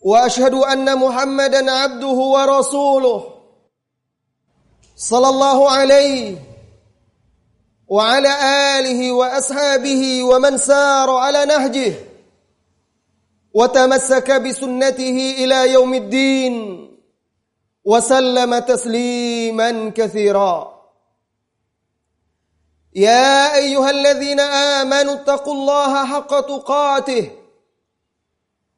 وأشهد أن محمدا عبده ورسوله صلى الله عليه وعلى آله وأصحابه ومن سار على نهجه وتمسك بسنته إلى يوم الدين وسلم تسليما كثيرا. يا أيها الذين آمنوا اتقوا الله حق تقاته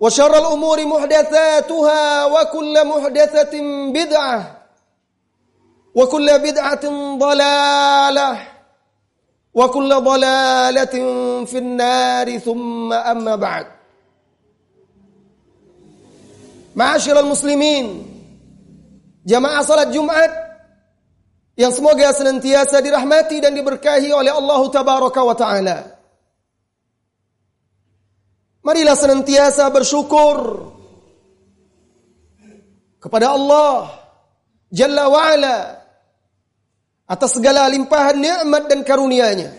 وشر الأمور محدثاتها وكل محدثة بدعة وكل بدعة ضلالة وكل ضلالة في النار ثم أما بعد معاشر المسلمين جماعة صلاة جمعة yang semoga senantiasa dirahmati dan diberkahi oleh Allah Tabaraka wa Ta'ala. Marilah senantiasa bersyukur kepada Allah Jalla wa'ala atas segala limpahan nikmat dan karunia-Nya.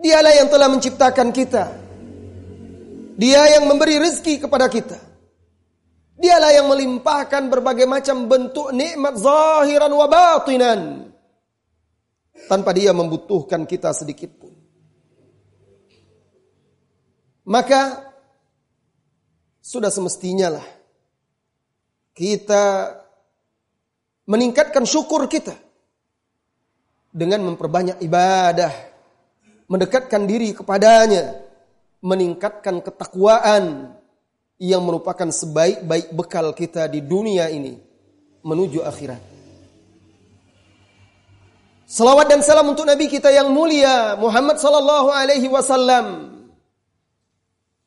Dialah yang telah menciptakan kita. Dia yang memberi rezeki kepada kita. Dialah yang melimpahkan berbagai macam bentuk nikmat zahiran wa batinan tanpa dia membutuhkan kita sedikit Maka sudah semestinya lah kita meningkatkan syukur kita dengan memperbanyak ibadah, mendekatkan diri kepadanya, meningkatkan ketakwaan yang merupakan sebaik-baik bekal kita di dunia ini menuju akhirat. Salawat dan salam untuk Nabi kita yang mulia Muhammad sallallahu alaihi wasallam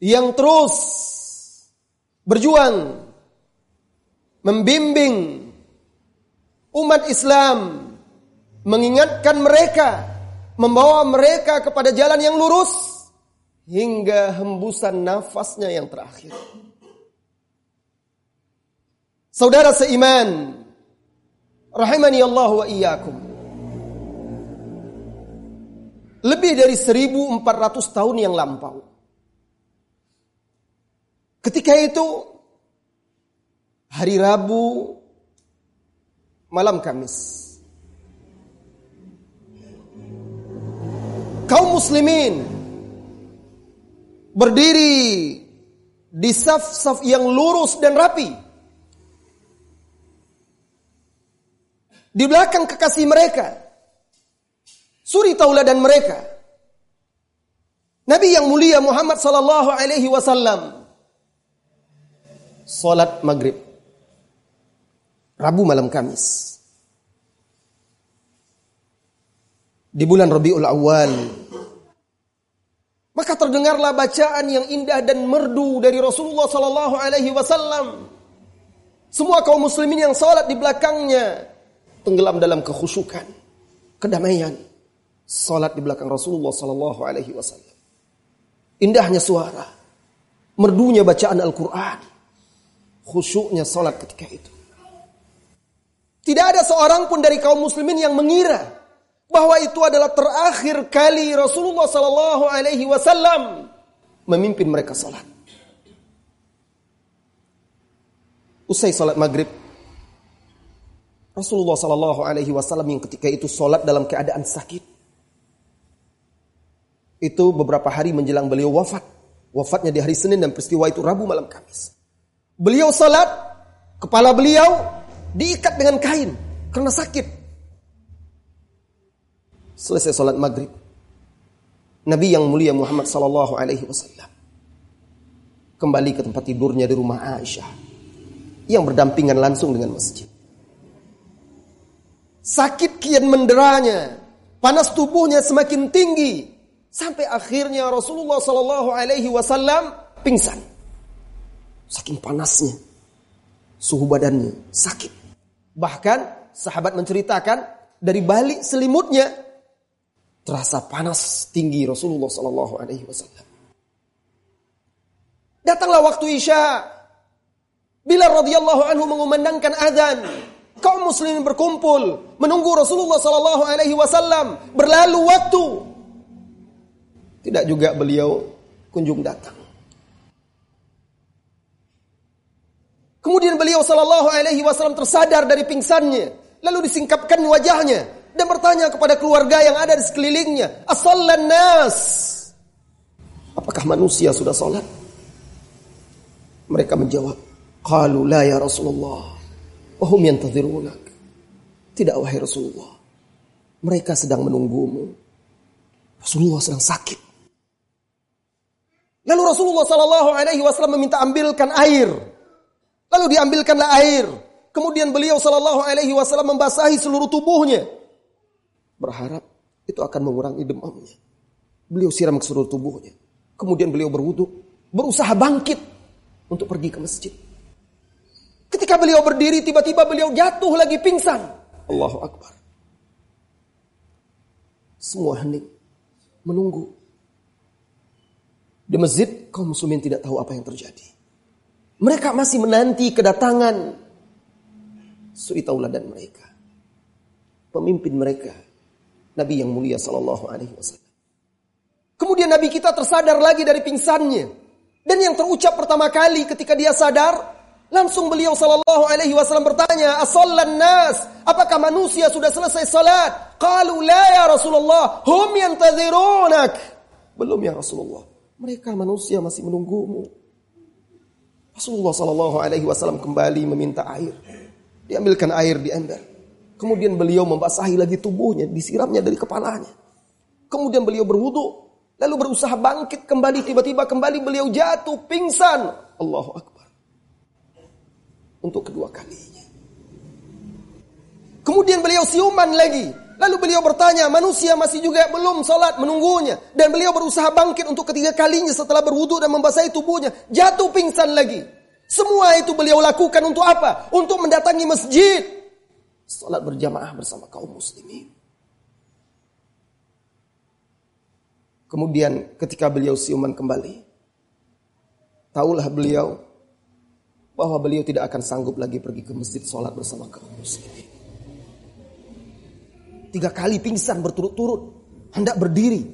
yang terus berjuang membimbing umat Islam mengingatkan mereka membawa mereka kepada jalan yang lurus hingga hembusan nafasnya yang terakhir. Saudara seiman, rahimani Allah wa iyyakum. Lebih dari 1400 tahun yang lampau Ketika itu hari Rabu malam Kamis. Kaum muslimin berdiri di saf-saf yang lurus dan rapi. Di belakang kekasih mereka. Suri tauladan mereka. Nabi yang mulia Muhammad sallallahu alaihi wasallam Salat maghrib. Rabu malam Kamis. Di bulan Rabiul Awal. Maka terdengarlah bacaan yang indah dan merdu dari Rasulullah sallallahu alaihi wasallam. Semua kaum muslimin yang salat di belakangnya tenggelam dalam kekhusyukan, kedamaian. Salat di belakang Rasulullah sallallahu alaihi wasallam. Indahnya suara, merdunya bacaan Al-Qur'an khusyuknya salat ketika itu. Tidak ada seorang pun dari kaum muslimin yang mengira bahwa itu adalah terakhir kali Rasulullah sallallahu alaihi wasallam memimpin mereka salat. Usai salat maghrib, Rasulullah sallallahu alaihi wasallam yang ketika itu salat dalam keadaan sakit. Itu beberapa hari menjelang beliau wafat. Wafatnya di hari Senin dan peristiwa itu Rabu malam Kamis. Beliau salat, kepala beliau diikat dengan kain karena sakit. Selesai salat maghrib, Nabi yang mulia Muhammad sallallahu alaihi wasallam kembali ke tempat tidurnya di rumah Aisyah yang berdampingan langsung dengan masjid. Sakit kian menderanya, panas tubuhnya semakin tinggi sampai akhirnya Rasulullah sallallahu alaihi wasallam pingsan. Saking panasnya suhu badannya sakit. Bahkan sahabat menceritakan dari balik selimutnya terasa panas tinggi Rasulullah sallallahu alaihi wasallam. Datanglah waktu Isya. Bilal radhiyallahu anhu mengumandangkan azan kaum muslimin berkumpul menunggu Rasulullah sallallahu alaihi wasallam. Berlalu waktu. Tidak juga beliau kunjung datang. Kemudian beliau sallallahu alaihi wasallam tersadar dari pingsannya, lalu disingkapkan wajahnya dan bertanya kepada keluarga yang ada di sekelilingnya, "Asallan nas?" Apakah manusia sudah salat? Mereka menjawab, "Qalu la ya Rasulullah." Wahum yantadhirunak. Tidak wahai Rasulullah. Mereka sedang menunggumu. Rasulullah sedang sakit. Lalu Rasulullah Shallallahu Alaihi Wasallam meminta ambilkan air. Lalu diambilkanlah air. Kemudian beliau Shallallahu Alaihi Wasallam membasahi seluruh tubuhnya. Berharap itu akan mengurangi demamnya. Beliau siram ke seluruh tubuhnya. Kemudian beliau berwudu, berusaha bangkit untuk pergi ke masjid. Ketika beliau berdiri, tiba-tiba beliau jatuh lagi pingsan. Allahu Akbar. Semua hening. Menunggu. Di masjid, kaum muslimin tidak tahu apa yang terjadi. Mereka masih menanti kedatangan suri tauladan mereka. Pemimpin mereka. Nabi yang mulia sallallahu alaihi wasallam. Kemudian Nabi kita tersadar lagi dari pingsannya. Dan yang terucap pertama kali ketika dia sadar, Langsung beliau sallallahu alaihi wasallam bertanya, "Asallan nas? Apakah manusia sudah selesai salat?" Qalu la ya Rasulullah, hum yantadhirunak. Belum ya Rasulullah. Mereka manusia masih menunggumu. Rasulullah sallallahu alaihi wasallam kembali meminta air. Diambilkan air di ember. Kemudian beliau membasahi lagi tubuhnya, disiramnya dari kepalanya. Kemudian beliau berwudu, lalu berusaha bangkit kembali, tiba-tiba kembali beliau jatuh pingsan. Allahu akbar untuk kedua kalinya. Kemudian beliau siuman lagi. Lalu beliau bertanya, manusia masih juga belum sholat menunggunya. Dan beliau berusaha bangkit untuk ketiga kalinya setelah berwudu dan membasahi tubuhnya. Jatuh pingsan lagi. Semua itu beliau lakukan untuk apa? Untuk mendatangi masjid. Sholat berjamaah bersama kaum muslimin. Kemudian ketika beliau siuman kembali. Taulah beliau bahwa beliau tidak akan sanggup lagi pergi ke masjid sholat bersama kaum muslimin. Tiga kali pingsan berturut-turut, hendak berdiri.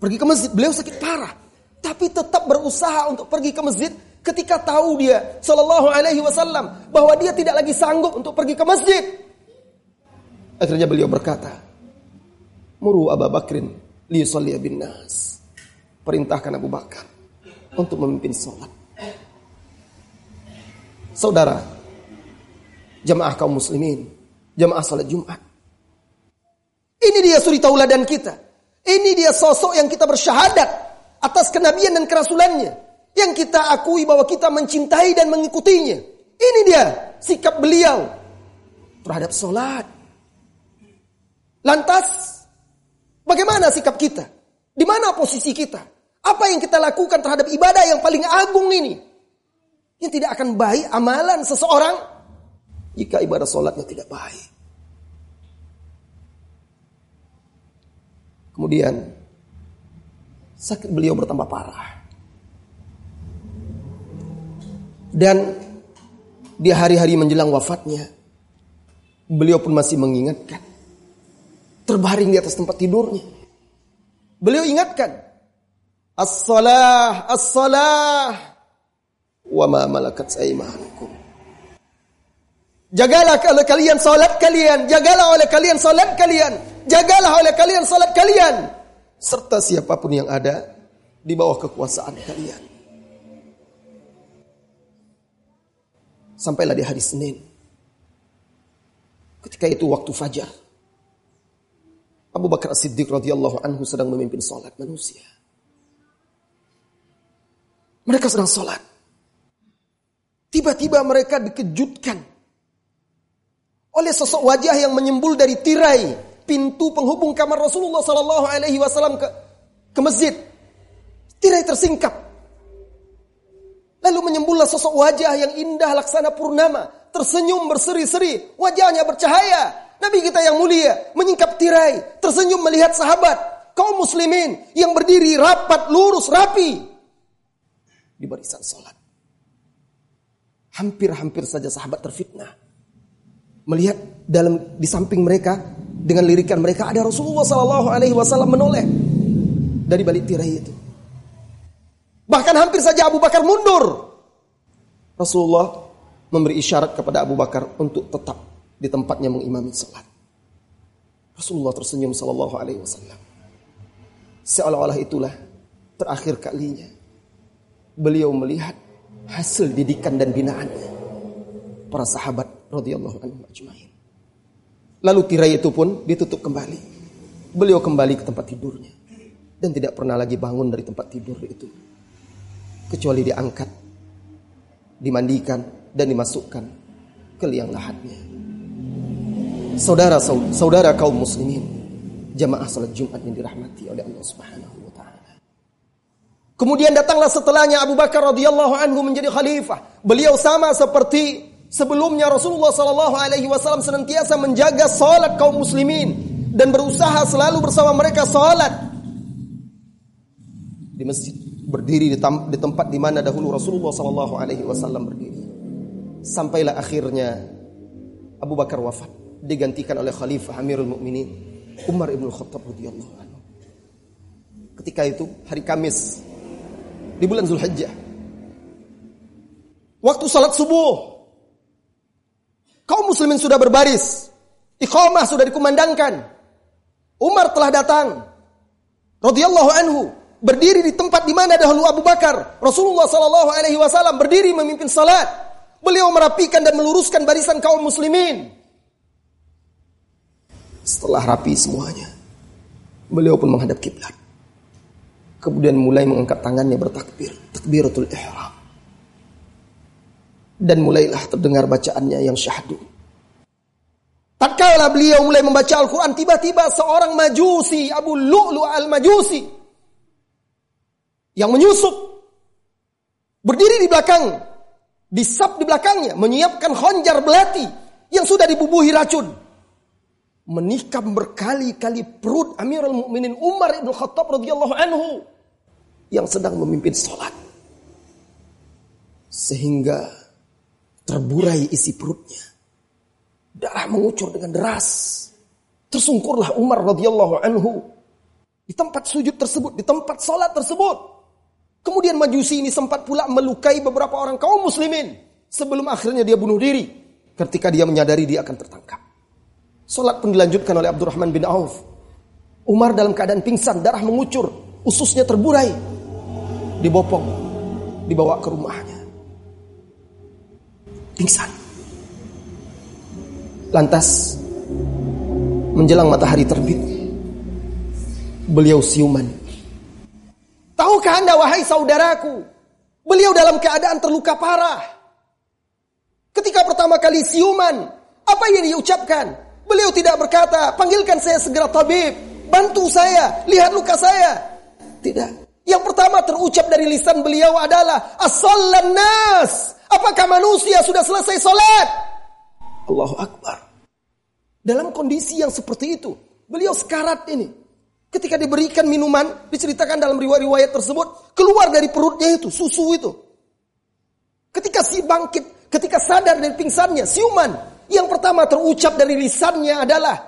Pergi ke masjid, beliau sakit parah. Tapi tetap berusaha untuk pergi ke masjid ketika tahu dia Shallallahu Alaihi Wasallam bahwa dia tidak lagi sanggup untuk pergi ke masjid. Akhirnya beliau berkata, Muru Abu Bakrin li bin nas. Perintahkan Abu Bakar untuk memimpin sholat. Saudara, jemaah kaum muslimin, jemaah salat Jumat. Ini dia suri tauladan kita. Ini dia sosok yang kita bersyahadat atas kenabian dan kerasulannya. Yang kita akui bahwa kita mencintai dan mengikutinya. Ini dia sikap beliau terhadap sholat. Lantas, bagaimana sikap kita? Di mana posisi kita? Apa yang kita lakukan terhadap ibadah yang paling agung ini? Yang tidak akan baik amalan seseorang jika ibadah sholatnya tidak baik. Kemudian sakit beliau bertambah parah. Dan di hari-hari menjelang wafatnya, beliau pun masih mengingatkan. Terbaring di atas tempat tidurnya. Beliau ingatkan. As-salah, as-salah wa ma malakat aymanukum. Jagalah oleh kalian salat kalian, jagalah oleh kalian salat kalian, jagalah oleh kalian salat kalian serta siapa pun yang ada di bawah kekuasaan kalian. Sampailah di hari Senin. Ketika itu waktu fajar. Abu Bakar As-Siddiq radhiyallahu anhu sedang memimpin salat manusia. Mereka sedang salat. Tiba-tiba mereka dikejutkan oleh sosok wajah yang menyembul dari tirai pintu penghubung kamar Rasulullah Sallallahu Alaihi Wasallam ke ke masjid. Tirai tersingkap. Lalu menyembullah sosok wajah yang indah laksana purnama, tersenyum berseri-seri, wajahnya bercahaya. Nabi kita yang mulia menyingkap tirai, tersenyum melihat sahabat kaum muslimin yang berdiri rapat, lurus, rapi di barisan salat. Hampir-hampir saja sahabat terfitnah melihat dalam di samping mereka dengan lirikan mereka ada Rasulullah Sallallahu Alaihi Wasallam menoleh dari balik tirai itu. Bahkan hampir saja Abu Bakar mundur. Rasulullah memberi isyarat kepada Abu Bakar untuk tetap di tempatnya mengimami salat. Rasulullah tersenyum Sallallahu Alaihi Wasallam. Seolah-olah itulah terakhir kalinya beliau melihat hasil didikan dan binaannya para sahabat radhiyallahu anhu ajmain. Lalu tirai itu pun ditutup kembali. Beliau kembali ke tempat tidurnya dan tidak pernah lagi bangun dari tempat tidur itu. Kecuali diangkat, dimandikan dan dimasukkan ke liang lahatnya. Saudara saudara kaum muslimin, jamaah salat Jumat yang dirahmati oleh Allah Subhanahu wa taala. Kemudian datanglah setelahnya Abu Bakar radhiyallahu anhu menjadi khalifah. Beliau sama seperti Sebelumnya Rasulullah Sallallahu Alaihi Wasallam senantiasa menjaga salat kaum muslimin dan berusaha selalu bersama mereka salat di masjid berdiri di, di tempat di mana dahulu Rasulullah Sallallahu Alaihi Wasallam berdiri. Sampailah akhirnya Abu Bakar wafat digantikan oleh Khalifah Amirul Mukminin Umar ibn Khattab radhiyallahu anhu. Ketika itu hari Kamis di bulan Zulhijjah. Waktu salat subuh Kaum muslimin sudah berbaris. Iqamah sudah dikumandangkan. Umar telah datang. radhiyallahu anhu berdiri di tempat di mana dahulu Abu Bakar, Rasulullah sallallahu alaihi wasallam berdiri memimpin salat. Beliau merapikan dan meluruskan barisan kaum muslimin. Setelah rapi semuanya, beliau pun menghadap kiblat. Kemudian mulai mengangkat tangannya bertakbir, takbiratul ihram dan mulailah terdengar bacaannya yang syahdu. Tatkala beliau mulai membaca Al-Quran, tiba-tiba seorang majusi, Abu Lu'lu al-Majusi, yang menyusup, berdiri di belakang, disap di belakangnya, menyiapkan khonjar belati yang sudah dibubuhi racun. Menikam berkali-kali perut Amirul Mukminin Umar ibn Khattab radhiyallahu anhu yang sedang memimpin sholat. Sehingga terburai isi perutnya. Darah mengucur dengan deras. Tersungkurlah Umar radhiyallahu anhu di tempat sujud tersebut, di tempat salat tersebut. Kemudian Majusi ini sempat pula melukai beberapa orang kaum muslimin sebelum akhirnya dia bunuh diri ketika dia menyadari dia akan tertangkap. Salat pun dilanjutkan oleh Abdurrahman bin Auf. Umar dalam keadaan pingsan, darah mengucur, ususnya terburai. Dibopong, dibawa ke rumahnya pingsan. Lantas menjelang matahari terbit, beliau siuman. Tahukah anda wahai saudaraku, beliau dalam keadaan terluka parah. Ketika pertama kali siuman, apa yang dia ucapkan? Beliau tidak berkata, panggilkan saya segera tabib, bantu saya, lihat luka saya. Tidak. Yang pertama terucap dari lisan beliau adalah, As-sallan nas, Apakah manusia sudah selesai sholat? Allahu Akbar. Dalam kondisi yang seperti itu, beliau sekarat ini. Ketika diberikan minuman, diceritakan dalam riwayat-riwayat tersebut, keluar dari perutnya itu, susu itu. Ketika si bangkit, ketika sadar dari pingsannya, siuman. Yang pertama terucap dari lisannya adalah,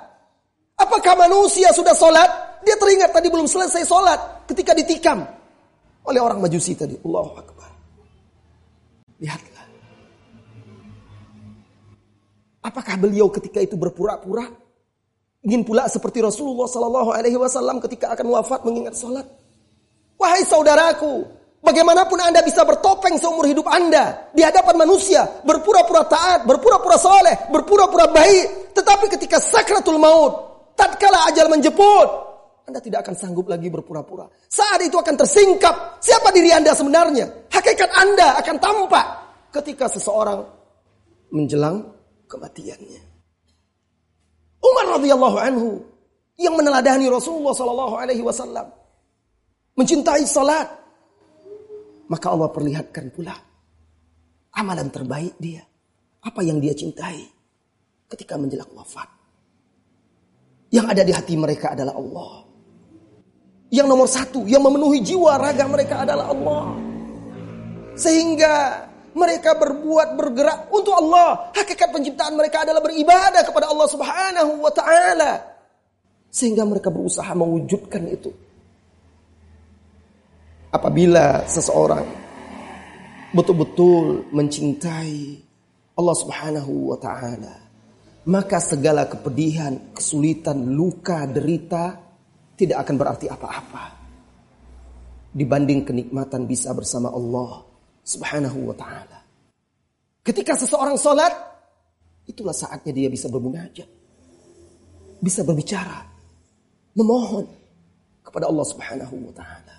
apakah manusia sudah sholat? Dia teringat tadi belum selesai sholat ketika ditikam oleh orang majusi tadi. Allahu Akbar. Lihatlah. Apakah beliau ketika itu berpura-pura ingin pula seperti Rasulullah Sallallahu Alaihi Wasallam ketika akan wafat mengingat sholat? Wahai saudaraku, Bagaimanapun Anda bisa bertopeng seumur hidup Anda di hadapan manusia, berpura-pura taat, berpura-pura soleh, berpura-pura baik. Tetapi ketika sakratul maut, tatkala ajal menjemput, Anda tidak akan sanggup lagi berpura-pura. Saat itu akan tersingkap siapa diri Anda sebenarnya. Hakikat Anda akan tampak ketika seseorang menjelang kematiannya. Umar radhiyallahu anhu yang meneladani Rasulullah sallallahu alaihi wasallam mencintai salat maka Allah perlihatkan pula amalan terbaik dia. Apa yang dia cintai ketika menjelang wafat. Yang ada di hati mereka adalah Allah. Yang nomor satu, yang memenuhi jiwa raga mereka adalah Allah. Sehingga mereka berbuat bergerak untuk Allah. Hakikat penciptaan mereka adalah beribadah kepada Allah Subhanahu wa taala. Sehingga mereka berusaha mewujudkan itu apabila seseorang betul-betul mencintai Allah Subhanahu wa taala, maka segala kepedihan, kesulitan, luka, derita tidak akan berarti apa-apa. Dibanding kenikmatan bisa bersama Allah Subhanahu wa taala. Ketika seseorang sholat, itulah saatnya dia bisa bermunajat. Bisa berbicara, memohon kepada Allah Subhanahu wa taala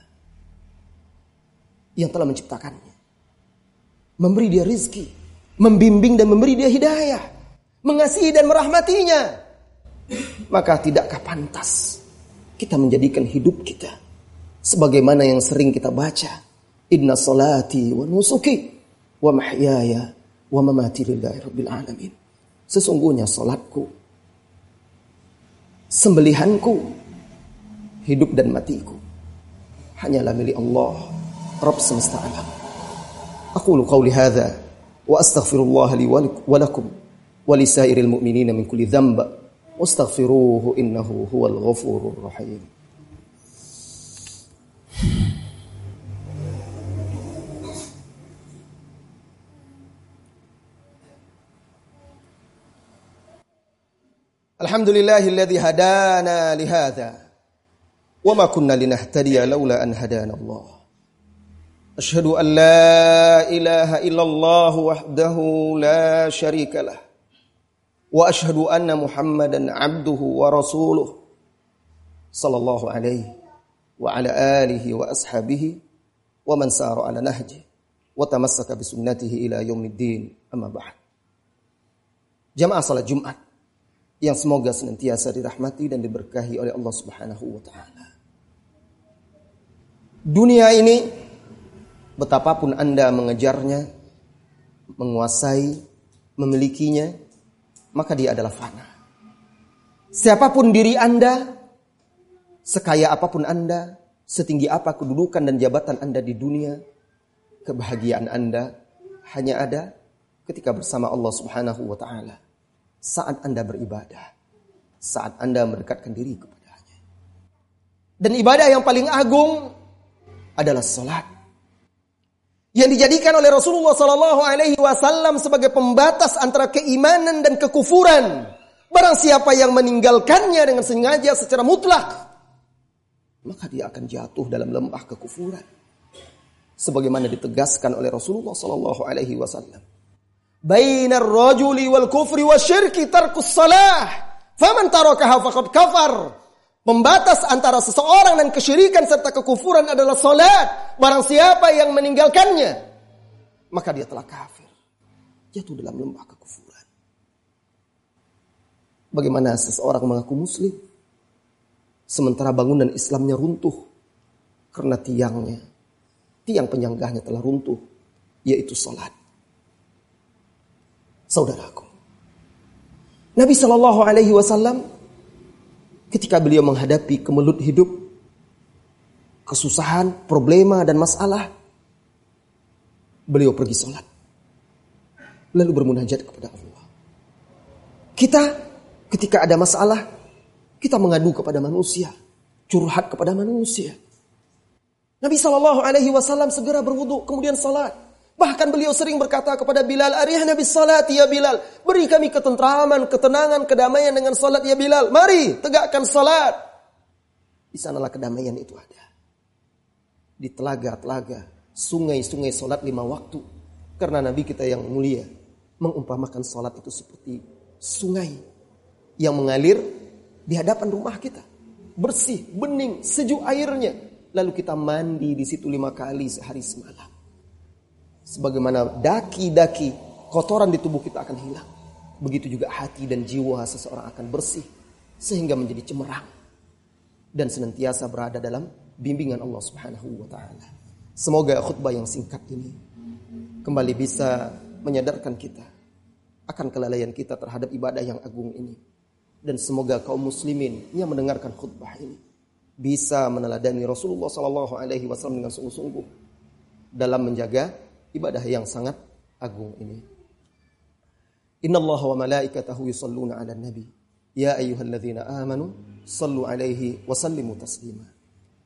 yang telah menciptakannya. Memberi dia rizki, membimbing dan memberi dia hidayah, mengasihi dan merahmatinya. Maka tidakkah pantas kita menjadikan hidup kita sebagaimana yang sering kita baca. Inna salati wa nusuki wa mahyaya wa mamati lillahi rabbil alamin. Sesungguhnya salatku sembelihanku hidup dan matiku hanyalah milik Allah Rabb semesta alam. Aqulu qawli hadza wa astaghfirullah li wa lakum wa lisairil mu'minina min kulli dhanbin واستغفروه إنه هو الغفور الرحيم. الحمد لله الذي هدانا لهذا وما كنا لنهتدي لولا أن هدانا الله. أشهد أن لا إله إلا الله وحده لا شريك له. وأشهد أن محمدا عبده ورسوله صلى الله عليه وعلى آله وأصحابه ومن سار على نهجه وتمسك بسنته إلى يوم الدين أما بعد Jamaah salat Jumat yang semoga senantiasa dirahmati dan diberkahi oleh Allah Subhanahu wa taala. Dunia ini betapapun Anda mengejarnya, menguasai, memilikinya, maka dia adalah fana. Siapa pun diri Anda, sekaya apa pun Anda, setinggi apa kedudukan dan jabatan Anda di dunia, kebahagiaan Anda hanya ada ketika bersama Allah Subhanahu wa taala. Saat Anda beribadah, saat Anda mendekatkan diri kepadanya. Dan ibadah yang paling agung adalah salat yang dijadikan oleh Rasulullah Sallallahu Alaihi Wasallam sebagai pembatas antara keimanan dan kekufuran. Barang siapa yang meninggalkannya dengan sengaja secara mutlak, maka dia akan jatuh dalam lembah kekufuran. Sebagaimana ditegaskan oleh Rasulullah Sallallahu Alaihi Wasallam. Bainar rajuli wal kufri wa syirki tarkus salah. Faman tarakaha faqad kafar. Pembatas antara seseorang dan kesyirikan serta kekufuran adalah salat. Barang siapa yang meninggalkannya, maka dia telah kafir. Jatuh dalam lembah kekufuran. Bagaimana seseorang mengaku muslim, sementara bangunan Islamnya runtuh karena tiangnya, tiang penyanggahnya telah runtuh, yaitu salat. Saudaraku, Nabi Shallallahu Alaihi Wasallam ketika beliau menghadapi kemelut hidup, kesusahan, problema dan masalah, beliau pergi sholat. Lalu bermunajat kepada Allah. Kita ketika ada masalah, kita mengadu kepada manusia, curhat kepada manusia. Nabi Shallallahu Alaihi Wasallam segera berwudu, kemudian sholat. Bahkan beliau sering berkata kepada Bilal, Arihna bis salat ya Bilal. Beri kami ketentraman, ketenangan, kedamaian dengan salat ya Bilal. Mari tegakkan salat. Di sanalah kedamaian itu ada. Di telaga-telaga sungai-sungai solat lima waktu. Karena Nabi kita yang mulia mengumpamakan solat itu seperti sungai yang mengalir di hadapan rumah kita. Bersih, bening, sejuk airnya. Lalu kita mandi di situ lima kali sehari semalam. Sebagaimana daki-daki kotoran di tubuh kita akan hilang. Begitu juga hati dan jiwa seseorang akan bersih sehingga menjadi cemerlang dan senantiasa berada dalam bimbingan Allah Subhanahu wa taala. Semoga khutbah yang singkat ini kembali bisa menyadarkan kita akan kelalaian kita terhadap ibadah yang agung ini. Dan semoga kaum muslimin yang mendengarkan khutbah ini bisa meneladani Rasulullah sallallahu alaihi wasallam dengan sungguh-sungguh dalam menjaga ibadah yang sangat agung ini. Inna Allah wa malaikatahu yusalluna ala nabi. Ya ayyuhalladzina amanu sallu alaihi wa sallimu taslima.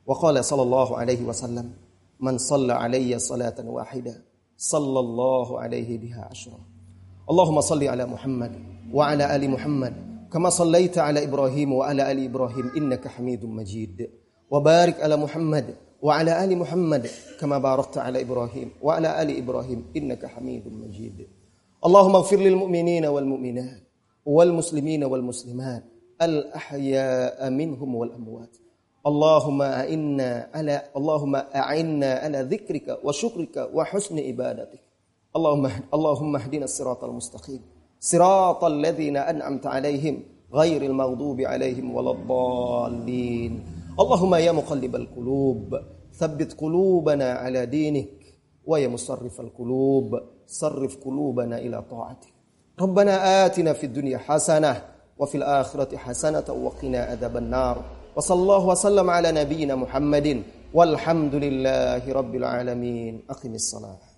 Wa qala sallallahu alaihi wasallam man salla alayya salatan wahida sallallahu alaihi biha asyra. Allahumma salli ala Muhammad wa ala ali Muhammad kama sallaita ala Ibrahim wa ala ali Ibrahim innaka Majid. Wa barik ala Muhammad وعلى آل محمد كما باركت على إبراهيم وعلى آل إبراهيم إنك حميد مجيد. اللهم اغفر للمؤمنين والمؤمنات والمسلمين والمسلمات الأحياء منهم والأموات. اللهم أعنا على اللهم أعنا على ذكرك وشكرك وحسن عبادتك. اللهم اللهم اهدنا الصراط المستقيم. صراط الذين أنعمت عليهم غير المغضوب عليهم ولا الضالين. اللهم يا مقلب القلوب ثبت قلوبنا على دينك ويا مصرف القلوب صرف قلوبنا إلى طاعتك. ربنا آتنا في الدنيا حسنة وفي الآخرة حسنة وقنا عذاب النار. وصلى الله وسلم على نبينا محمد والحمد لله رب العالمين. أقم الصلاة.